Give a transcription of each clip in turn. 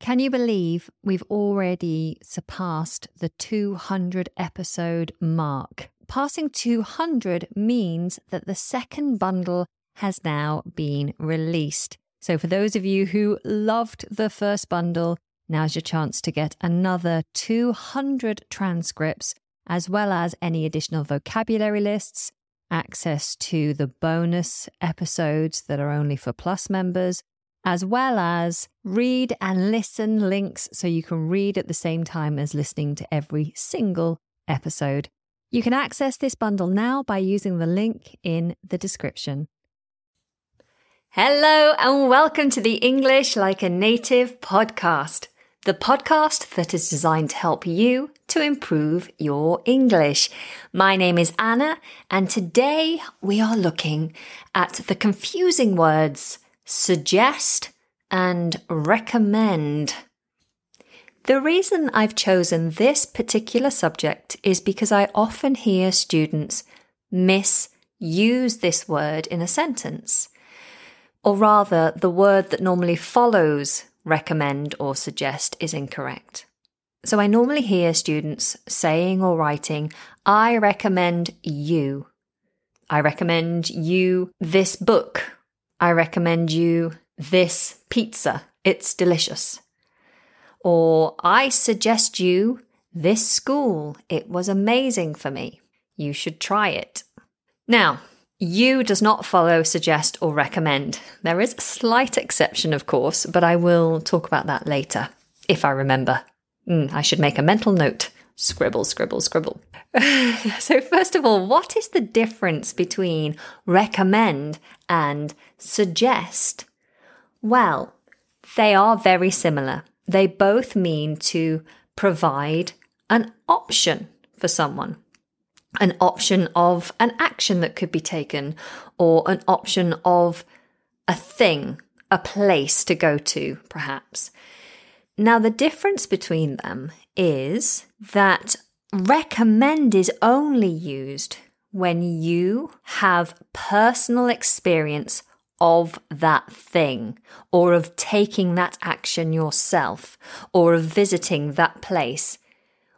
Can you believe we've already surpassed the 200 episode mark? Passing 200 means that the second bundle has now been released. So, for those of you who loved the first bundle, now's your chance to get another 200 transcripts, as well as any additional vocabulary lists, access to the bonus episodes that are only for Plus members, as well as read and listen links so you can read at the same time as listening to every single episode. You can access this bundle now by using the link in the description. Hello, and welcome to the English Like a Native podcast, the podcast that is designed to help you to improve your English. My name is Anna, and today we are looking at the confusing words suggest, and recommend. The reason I've chosen this particular subject is because I often hear students misuse this word in a sentence. Or rather, the word that normally follows recommend or suggest is incorrect. So I normally hear students saying or writing, I recommend you. I recommend you this book I recommend you this pizza. It's delicious. Or I suggest you this school. It was amazing for me. You should try it. Now, you does not follow suggest or recommend. There is a slight exception, of course, but I will talk about that later, if I remember. Mm, I should make a mental note. Scribble, scribble, scribble. so, first of all, what is the difference between recommend and suggest? Well, they are very similar. They both mean to provide an option for someone, an option of an action that could be taken, or an option of a thing, a place to go to, perhaps. Now, the difference between them is that recommend is only used when you have personal experience of that thing, or of taking that action yourself, or of visiting that place.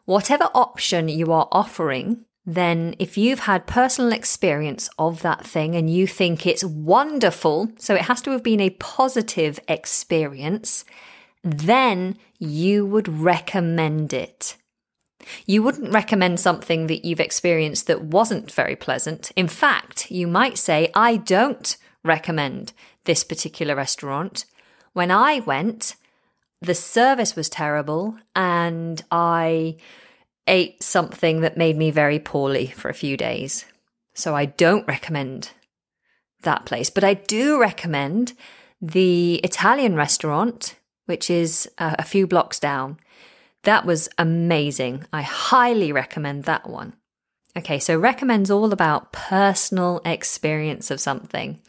Whatever option you are offering, then if you've had personal experience of that thing and you think it's wonderful, so it has to have been a positive experience, then you would recommend it. You wouldn't recommend something that you've experienced that wasn't very pleasant. In fact, you might say, I don't recommend this particular restaurant. When I went, the service was terrible and I ate something that made me very poorly for a few days. So I don't recommend that place, but I do recommend the Italian restaurant which is uh, a few blocks down. That was amazing. I highly recommend that one. Okay, so recommends all about personal experience of something.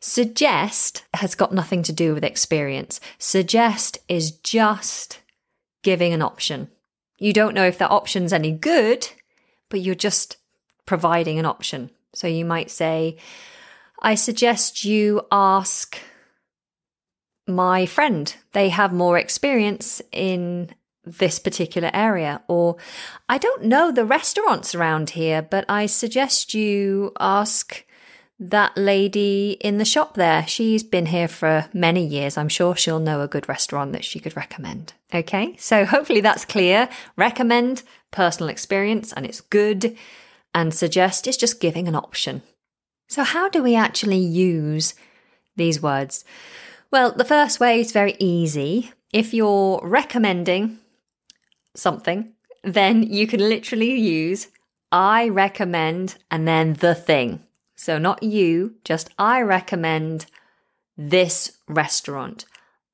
Suggest has got nothing to do with experience. Suggest is just giving an option. You don't know if that option's any good, but you're just providing an option. So you might say, I suggest you ask my friend. They have more experience in this particular area. Or I don't know the restaurants around here, but I suggest you ask that lady in the shop there. She's been here for many years. I'm sure she'll know a good restaurant that she could recommend. Okay, so hopefully that's clear. Recommend personal experience and it's good, and suggest is just giving an option. So, how do we actually use these words? Well, the first way is very easy. If you're recommending something, then you can literally use I recommend and then the thing. So, not you, just I recommend this restaurant.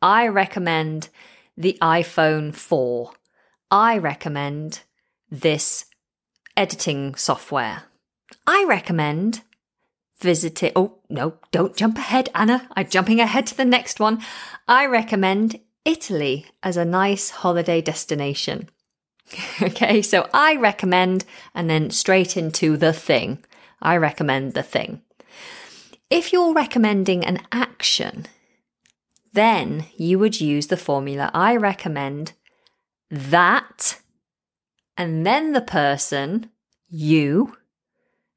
I recommend the iPhone 4. I recommend this editing software. I recommend visit it. Oh, no, don't jump ahead, Anna. I'm jumping ahead to the next one. I recommend Italy as a nice holiday destination. okay, so I recommend, and then straight into the thing. I recommend the thing. If you're recommending an action, then you would use the formula I recommend that, and then the person, you,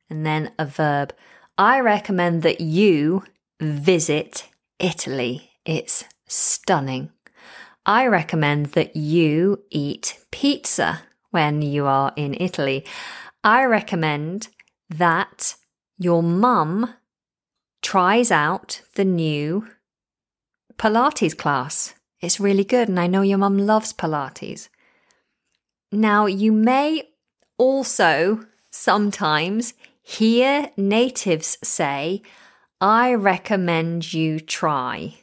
and then a verb. I recommend that you visit Italy. It's stunning. I recommend that you eat pizza when you are in Italy. I recommend that your mum tries out the new Pilates class. It's really good, and I know your mum loves Pilates. Now, you may also sometimes hear natives say, I recommend you try.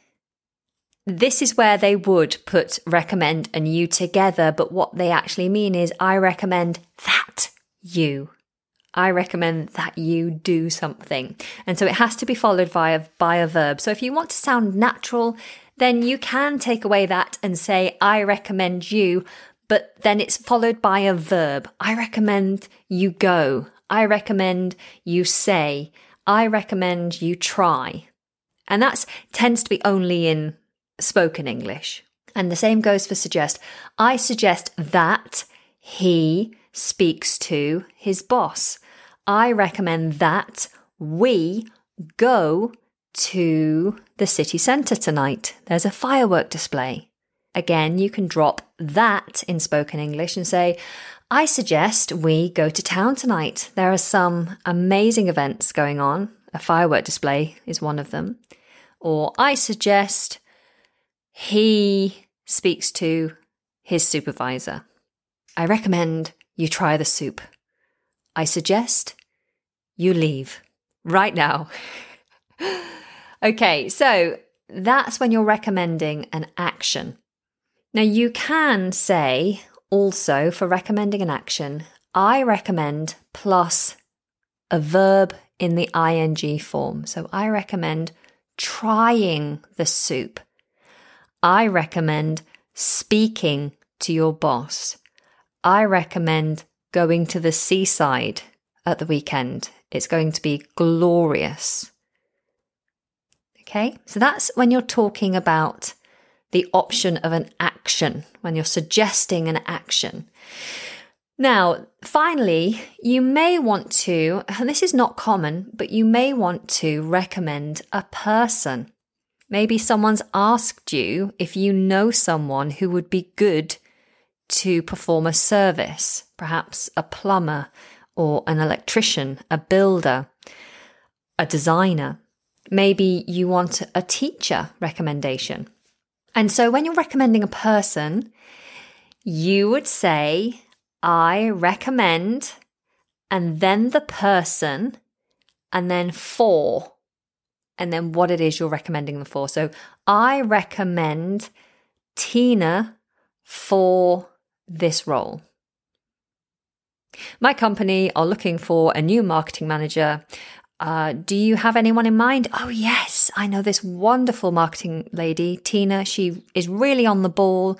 This is where they would put recommend and you together, but what they actually mean is, I recommend that you. I recommend that you do something. And so it has to be followed by a, by a verb. So if you want to sound natural, then you can take away that and say, I recommend you, but then it's followed by a verb. I recommend you go. I recommend you say. I recommend you try. And that tends to be only in spoken English. And the same goes for suggest. I suggest that he speaks to his boss. I recommend that we go to the city centre tonight. There's a firework display. Again, you can drop that in spoken English and say, I suggest we go to town tonight. There are some amazing events going on. A firework display is one of them. Or I suggest he speaks to his supervisor. I recommend you try the soup. I suggest you leave right now. okay, so that's when you're recommending an action. Now, you can say also for recommending an action, I recommend plus a verb in the ing form. So I recommend trying the soup. I recommend speaking to your boss. I recommend going to the seaside at the weekend. It's going to be glorious. Okay, so that's when you're talking about the option of an action, when you're suggesting an action. Now, finally, you may want to, and this is not common, but you may want to recommend a person. Maybe someone's asked you if you know someone who would be good to perform a service, perhaps a plumber or an electrician, a builder, a designer. Maybe you want a teacher recommendation. And so when you're recommending a person, you would say, I recommend, and then the person, and then for and then what it is you're recommending them for. So I recommend Tina for this role. My company are looking for a new marketing manager. Uh, do you have anyone in mind? Oh, yes, I know this wonderful marketing lady, Tina. She is really on the ball.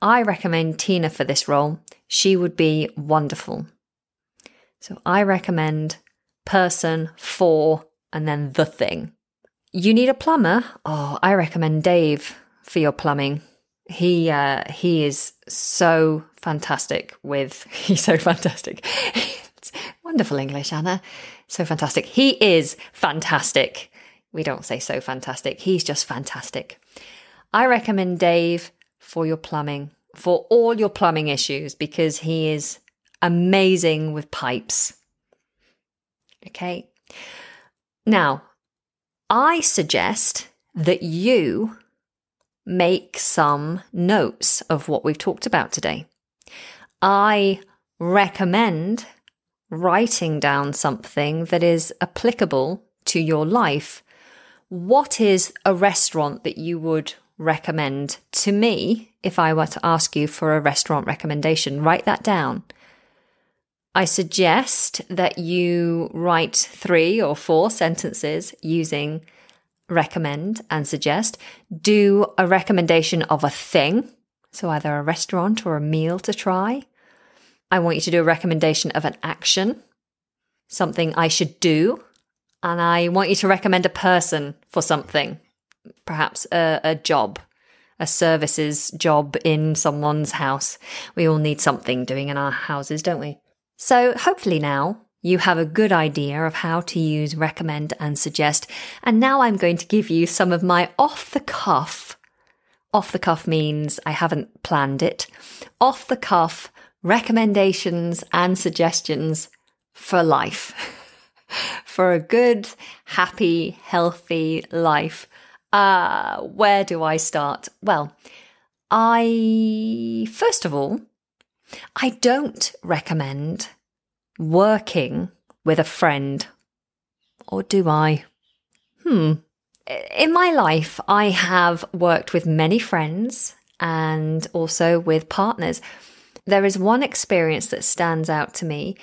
I recommend Tina for this role. She would be wonderful. So I recommend person for and then the thing. You need a plumber? Oh, I recommend Dave for your plumbing. He uh, he is so fantastic with he's so fantastic. wonderful English, Anna. So fantastic. He is fantastic. We don't say so fantastic. He's just fantastic. I recommend Dave for your plumbing, for all your plumbing issues, because he is amazing with pipes. Okay. Now, I suggest that you make some notes of what we've talked about today. I recommend writing down something that is applicable to your life. What is a restaurant that you would recommend to me if I were to ask you for a restaurant recommendation? Write that down. I suggest that you write three or four sentences using recommend and suggest. Do a recommendation of a thing, so either a restaurant or a meal to try. I want you to do a recommendation of an action, something I should do. And I want you to recommend a person for something. perhaps a, a job, a services job in someone's house. We all need something doing in our houses, don't we? So hopefully now you have a good idea of how to use recommend and suggest. And now I'm going to give you some of my off the cuff. Off the cuff means I haven't planned it. Off the cuff recommendations and suggestions for life. for a good, happy, healthy life. Uh, where do I start? Well, I, first of all, I don't recommend working with a friend. Or do I? Hmm. In my life, I have worked with many friends and also with partners. There is one experience that stands out to me.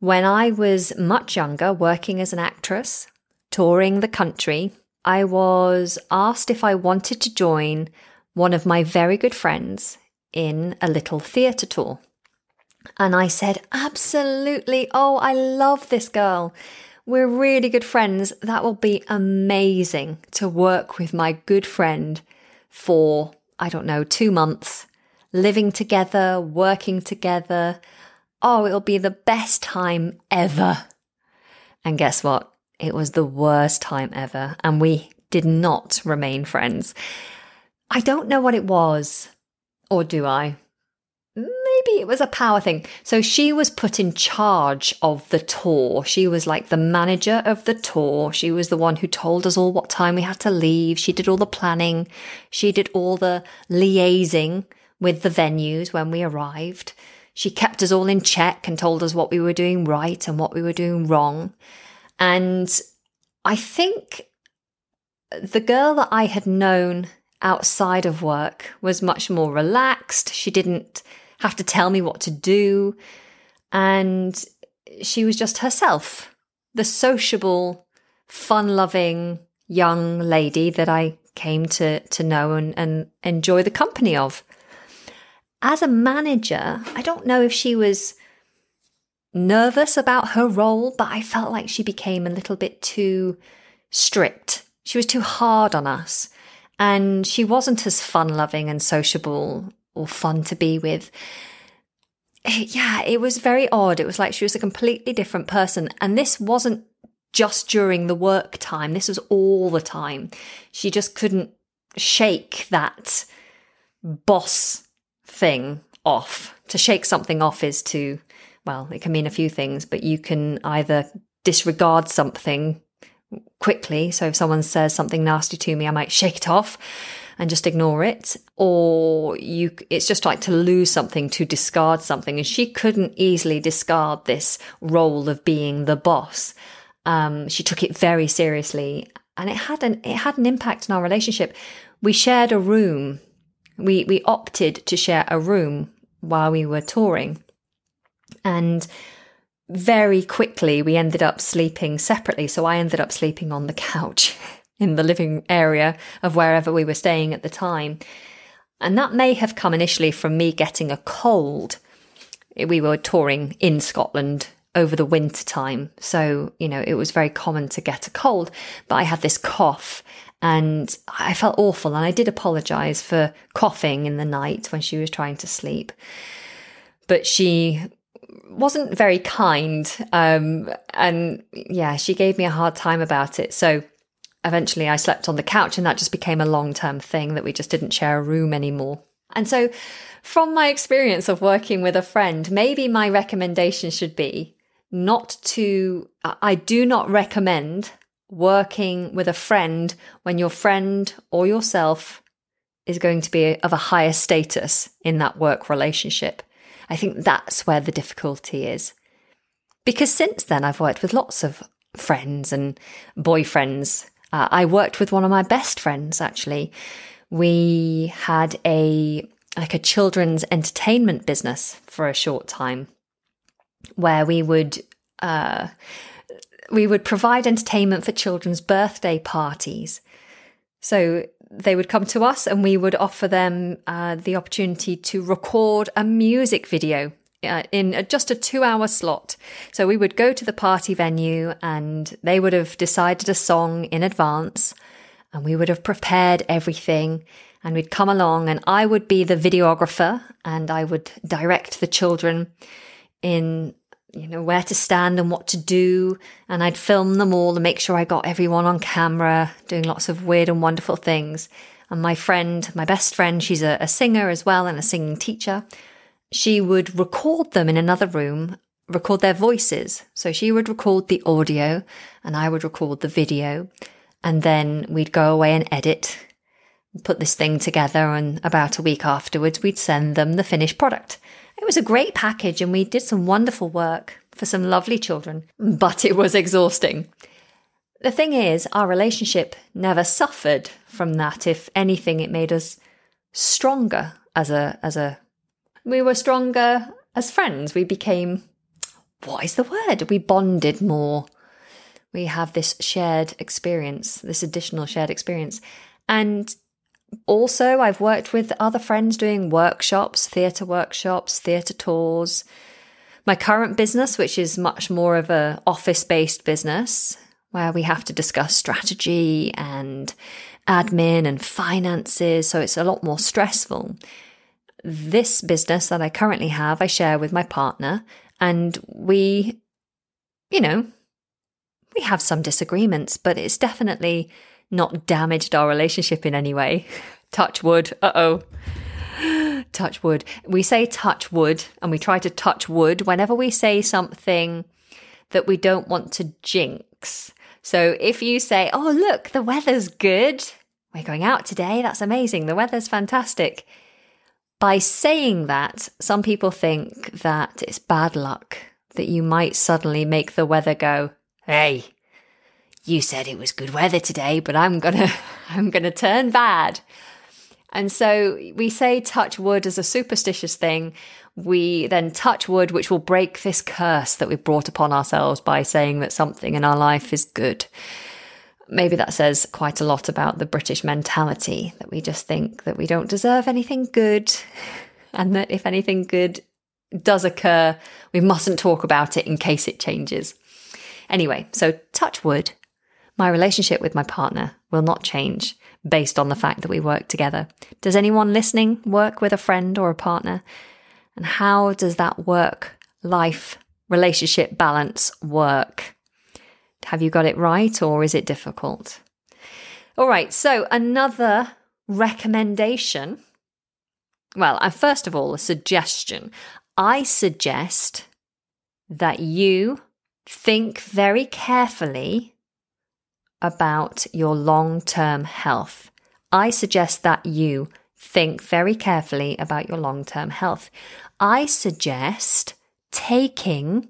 When I was much younger, working as an actress, touring the country, I was asked if I wanted to join one of my very good friends in a little theatre tour. And I said, Absolutely. Oh, I love this girl. We're really good friends. That will be amazing to work with my good friend for, I don't know, two months, living together, working together. Oh, it'll be the best time ever. And guess what? It was the worst time ever. And we did not remain friends. I don't know what it was. Or do I? maybe it was a power thing. So she was put in charge of the tour. She was like the manager of the tour. She was the one who told us all what time we had to leave. She did all the planning. She did all the liaising with the venues when we arrived. She kept us all in check and told us what we were doing right and what we were doing wrong. And I think the girl that I had known outside of work was much more relaxed. She didn't have to tell me what to do. And she was just herself, the sociable, fun loving young lady that I came to, to know and, and enjoy the company of. As a manager, I don't know if she was nervous about her role, but I felt like she became a little bit too strict. She was too hard on us. And she wasn't as fun loving and sociable or fun to be with. Eh, yeah, it was very odd. It was like she was a completely different person. And this wasn't just during the work time, this was all the time. She just couldn't shake that boss thing off. To shake something off is to, well, it can mean a few things, but you can either disregard something quickly. So if someone says something nasty to me, I might shake it off and just ignore it. Or you it's just like to lose something to discard something. And she couldn't easily discard this role of being the boss. Um, she took it very seriously. And it had an it had an impact on our relationship. We shared a room. We we opted to share a room while we were touring. And very quickly we ended up sleeping separately so i ended up sleeping on the couch in the living area of wherever we were staying at the time. And that may have come initially from me getting a cold. We were touring in Scotland over the winter time. So, you know, it was very common to get a cold, but I had this cough and I felt awful. And I did apologize for coughing in the night when she was trying to sleep. But she wasn't very kind. Um, and yeah, she gave me a hard time about it. So eventually I slept on the couch and that just became a long term thing that we just didn't share a room anymore. And so, from my experience of working with a friend, maybe my recommendation should be not to, I do not recommend working with a friend when your friend or yourself is going to be of a higher status in that work relationship. I think that's where the difficulty is. Because since then, I've worked with lots of friends and boyfriends uh, I worked with one of my best friends actually. We had a like a children's entertainment business for a short time where we would uh, we would provide entertainment for children's birthday parties. So they would come to us and we would offer them uh, the opportunity to record a music video uh, in a, just a two hour slot. So we would go to the party venue and they would have decided a song in advance. and we would have prepared everything and we'd come along and I would be the videographer and I would direct the children in you know where to stand and what to do. And I'd film them all and make sure I got everyone on camera doing lots of weird and wonderful things. And my friend my best friend she's a, a singer as well and a singing teacher. She would record them in another room record their voices. So she would record the audio and I would record the video. And then we'd go away and edit put this thing together and about a week afterwards we'd send them the finished product it was a great package and we did some wonderful work for some lovely children, but it was exhausting. The thing is, our relationship never suffered from that. If anything, it made us stronger as a, as a, we were stronger as friends. We became, what is the word? We bonded more. We have this shared experience, this additional shared experience. And also, I've worked with other friends doing workshops, theatre workshops, theatre tours. My current business, which is much more of a office based business, where we have to discuss strategy and admin and finances, so it's a lot more stressful. This business that I currently have, I share with my partner, and we, you know, we have some disagreements, but it's definitely not damaged our relationship in any way. touch wood. Uh oh. touch wood. We say touch wood and we try to touch wood whenever we say something that we don't want to jinx. So if you say, Oh, look, the weather's good. We're going out today. That's amazing. The weather's fantastic. By saying that, some people think that it's bad luck, that you might suddenly make the weather go, Hey, you said it was good weather today, but I'm gonna, I'm gonna turn bad. And so we say touch wood as a superstitious thing. We then touch wood, which will break this curse that we've brought upon ourselves by saying that something in our life is good. Maybe that says quite a lot about the British mentality that we just think that we don't deserve anything good. And that if anything good does occur, we mustn't talk about it in case it changes. Anyway, so touch wood my relationship with my partner will not change based on the fact that we work together. Does anyone listening work with a friend or a partner? And how does that work life relationship balance work? Have you got it right or is it difficult? All right, so another recommendation. Well, first of all, a suggestion. I suggest that you think very carefully about your long term health. I suggest that you think very carefully about your long term health. I suggest taking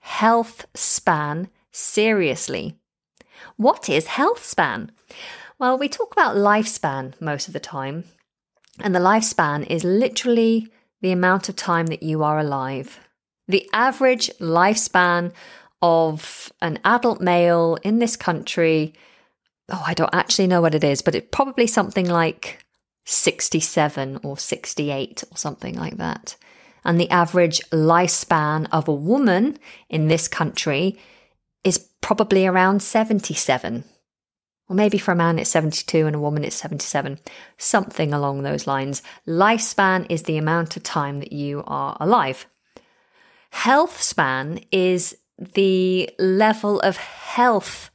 health span seriously. What is health span? Well, we talk about lifespan most of the time, and the lifespan is literally the amount of time that you are alive. The average lifespan of an adult male in this country. Oh, I don't actually know what it is, but it's probably something like 67 or 68 or something like that. And the average lifespan of a woman in this country is probably around 77. Or maybe for a man it's 72 and a woman it's 77. Something along those lines. Lifespan is the amount of time that you are alive. Health span is the level of health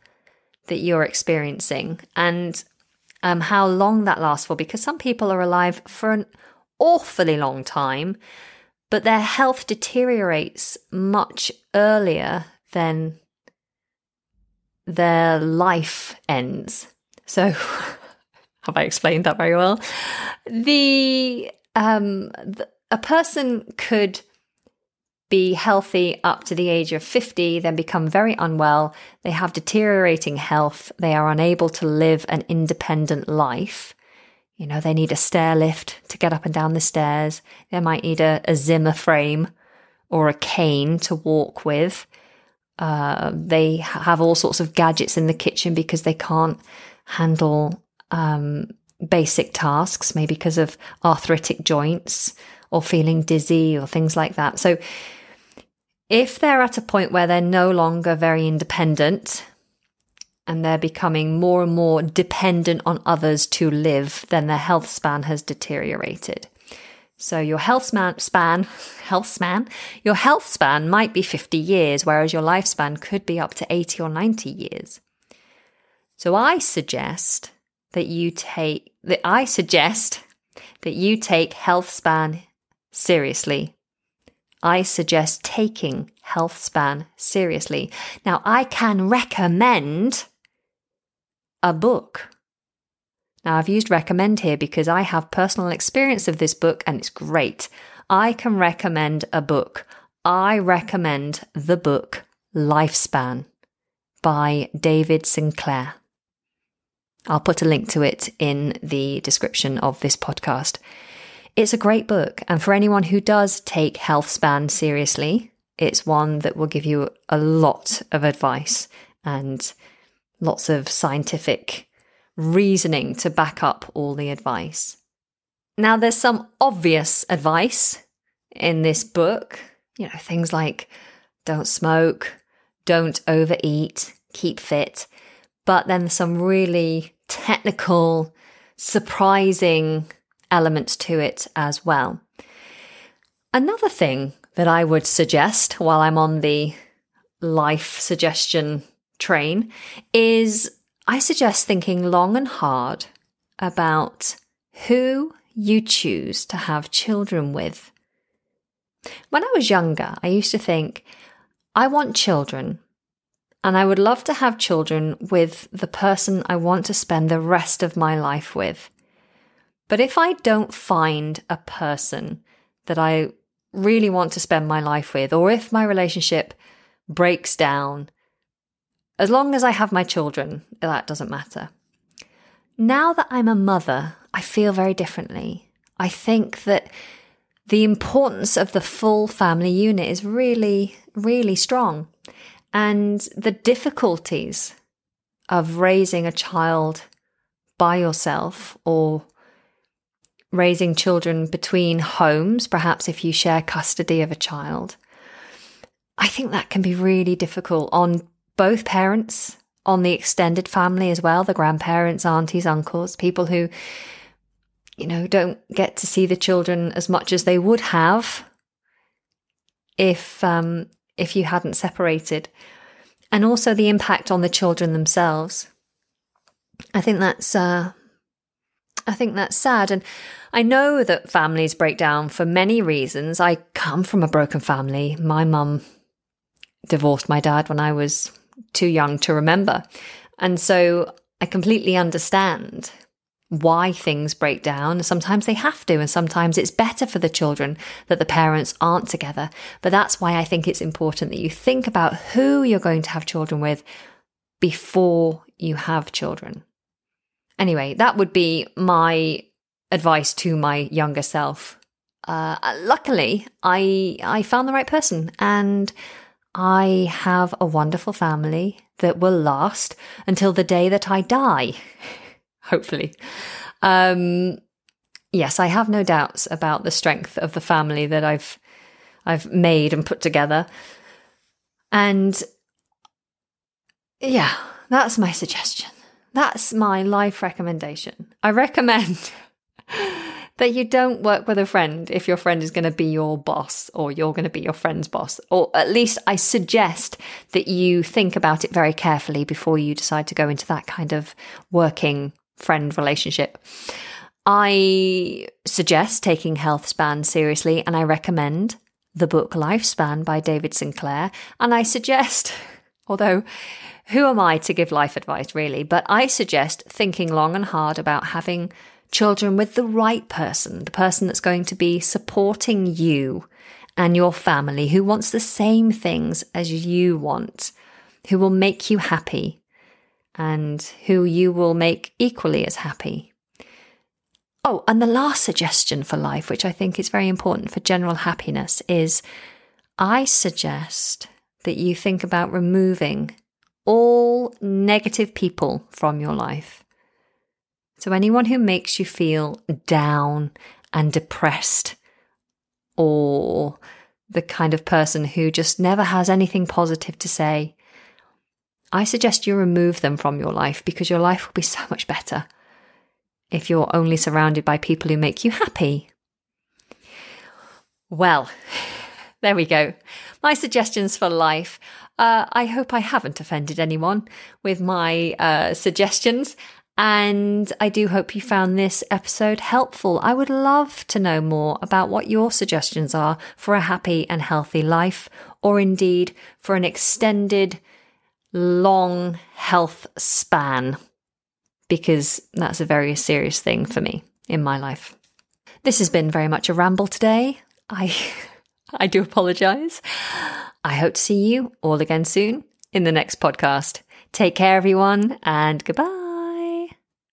that you're experiencing and um, how long that lasts for. Because some people are alive for an awfully long time, but their health deteriorates much earlier than their life ends. So, have I explained that very well? The, um, the a person could be healthy up to the age of 50, then become very unwell. They have deteriorating health. They are unable to live an independent life. You know, they need a stair lift to get up and down the stairs. They might need a, a Zimmer frame or a cane to walk with. Uh, they have all sorts of gadgets in the kitchen because they can't handle um, basic tasks, maybe because of arthritic joints or feeling dizzy or things like that. So if they're at a point where they're no longer very independent, and they're becoming more and more dependent on others to live, then their health span has deteriorated. So your health span, span, health span, your health span might be 50 years, whereas your lifespan could be up to 80 or 90 years. So I suggest that you take that I suggest that you take health span seriously. I suggest taking health span seriously. Now I can recommend a book. Now, I've used recommend here because I have personal experience of this book and it's great. I can recommend a book. I recommend the book Lifespan by David Sinclair. I'll put a link to it in the description of this podcast. It's a great book, and for anyone who does take health span seriously, it's one that will give you a lot of advice and lots of scientific reasoning to back up all the advice. Now, there's some obvious advice in this book, you know, things like don't smoke, don't overeat, keep fit, but then some really technical, surprising elements to it as well. Another thing that I would suggest while I'm on the life suggestion train is I suggest thinking long and hard about who you choose to have children with. When I was younger, I used to think, I want children, and I would love to have children with the person I want to spend the rest of my life with. But if I don't find a person that I really want to spend my life with, or if my relationship breaks down as long as I have my children, that doesn't matter. Now that I'm a mother, I feel very differently. I think that the importance of the full family unit is really, really strong. And the difficulties of raising a child by yourself or raising children between homes, perhaps if you share custody of a child, I think that can be really difficult on both parents, on the extended family as well, the grandparents, aunties, uncles, people who, you know, don't get to see the children as much as they would have if um, if you hadn't separated, and also the impact on the children themselves. I think that's uh, I think that's sad, and I know that families break down for many reasons. I come from a broken family. My mum divorced my dad when I was too young to remember. And so I completely understand why things break down. Sometimes they have to, and sometimes it's better for the children that the parents aren't together. But that's why I think it's important that you think about who you're going to have children with before you have children. Anyway, that would be my advice to my younger self. Uh, luckily, I I found the right person, and I have a wonderful family that will last until the day that I die, hopefully. Um, yes, I have no doubts about the strength of the family that I've I've made and put together. And yeah, that's my suggestion. That's my life recommendation. I recommend that you don't work with a friend if your friend is going to be your boss or you're going to be your friend's boss. Or at least I suggest that you think about it very carefully before you decide to go into that kind of working friend relationship. I suggest taking health span seriously and I recommend the book Lifespan by David Sinclair. And I suggest, although who am I to give life advice really, but I suggest thinking long and hard about having children with the right person, the person that's going to be supporting you and your family, who wants the same things as you want, who will make you happy, and who you will make equally as happy. Oh, and the last suggestion for life, which I think is very important for general happiness, is I suggest that you think about removing all negative people from your life. So, anyone who makes you feel down and depressed, or the kind of person who just never has anything positive to say, I suggest you remove them from your life because your life will be so much better if you're only surrounded by people who make you happy. Well, there we go. My suggestions for life. Uh, I hope I haven't offended anyone with my uh, suggestions. And I do hope you found this episode helpful. I would love to know more about what your suggestions are for a happy and healthy life, or indeed for an extended, long health span, because that's a very serious thing for me in my life. This has been very much a ramble today. I, I do apologize. I hope to see you all again soon in the next podcast. Take care, everyone, and goodbye.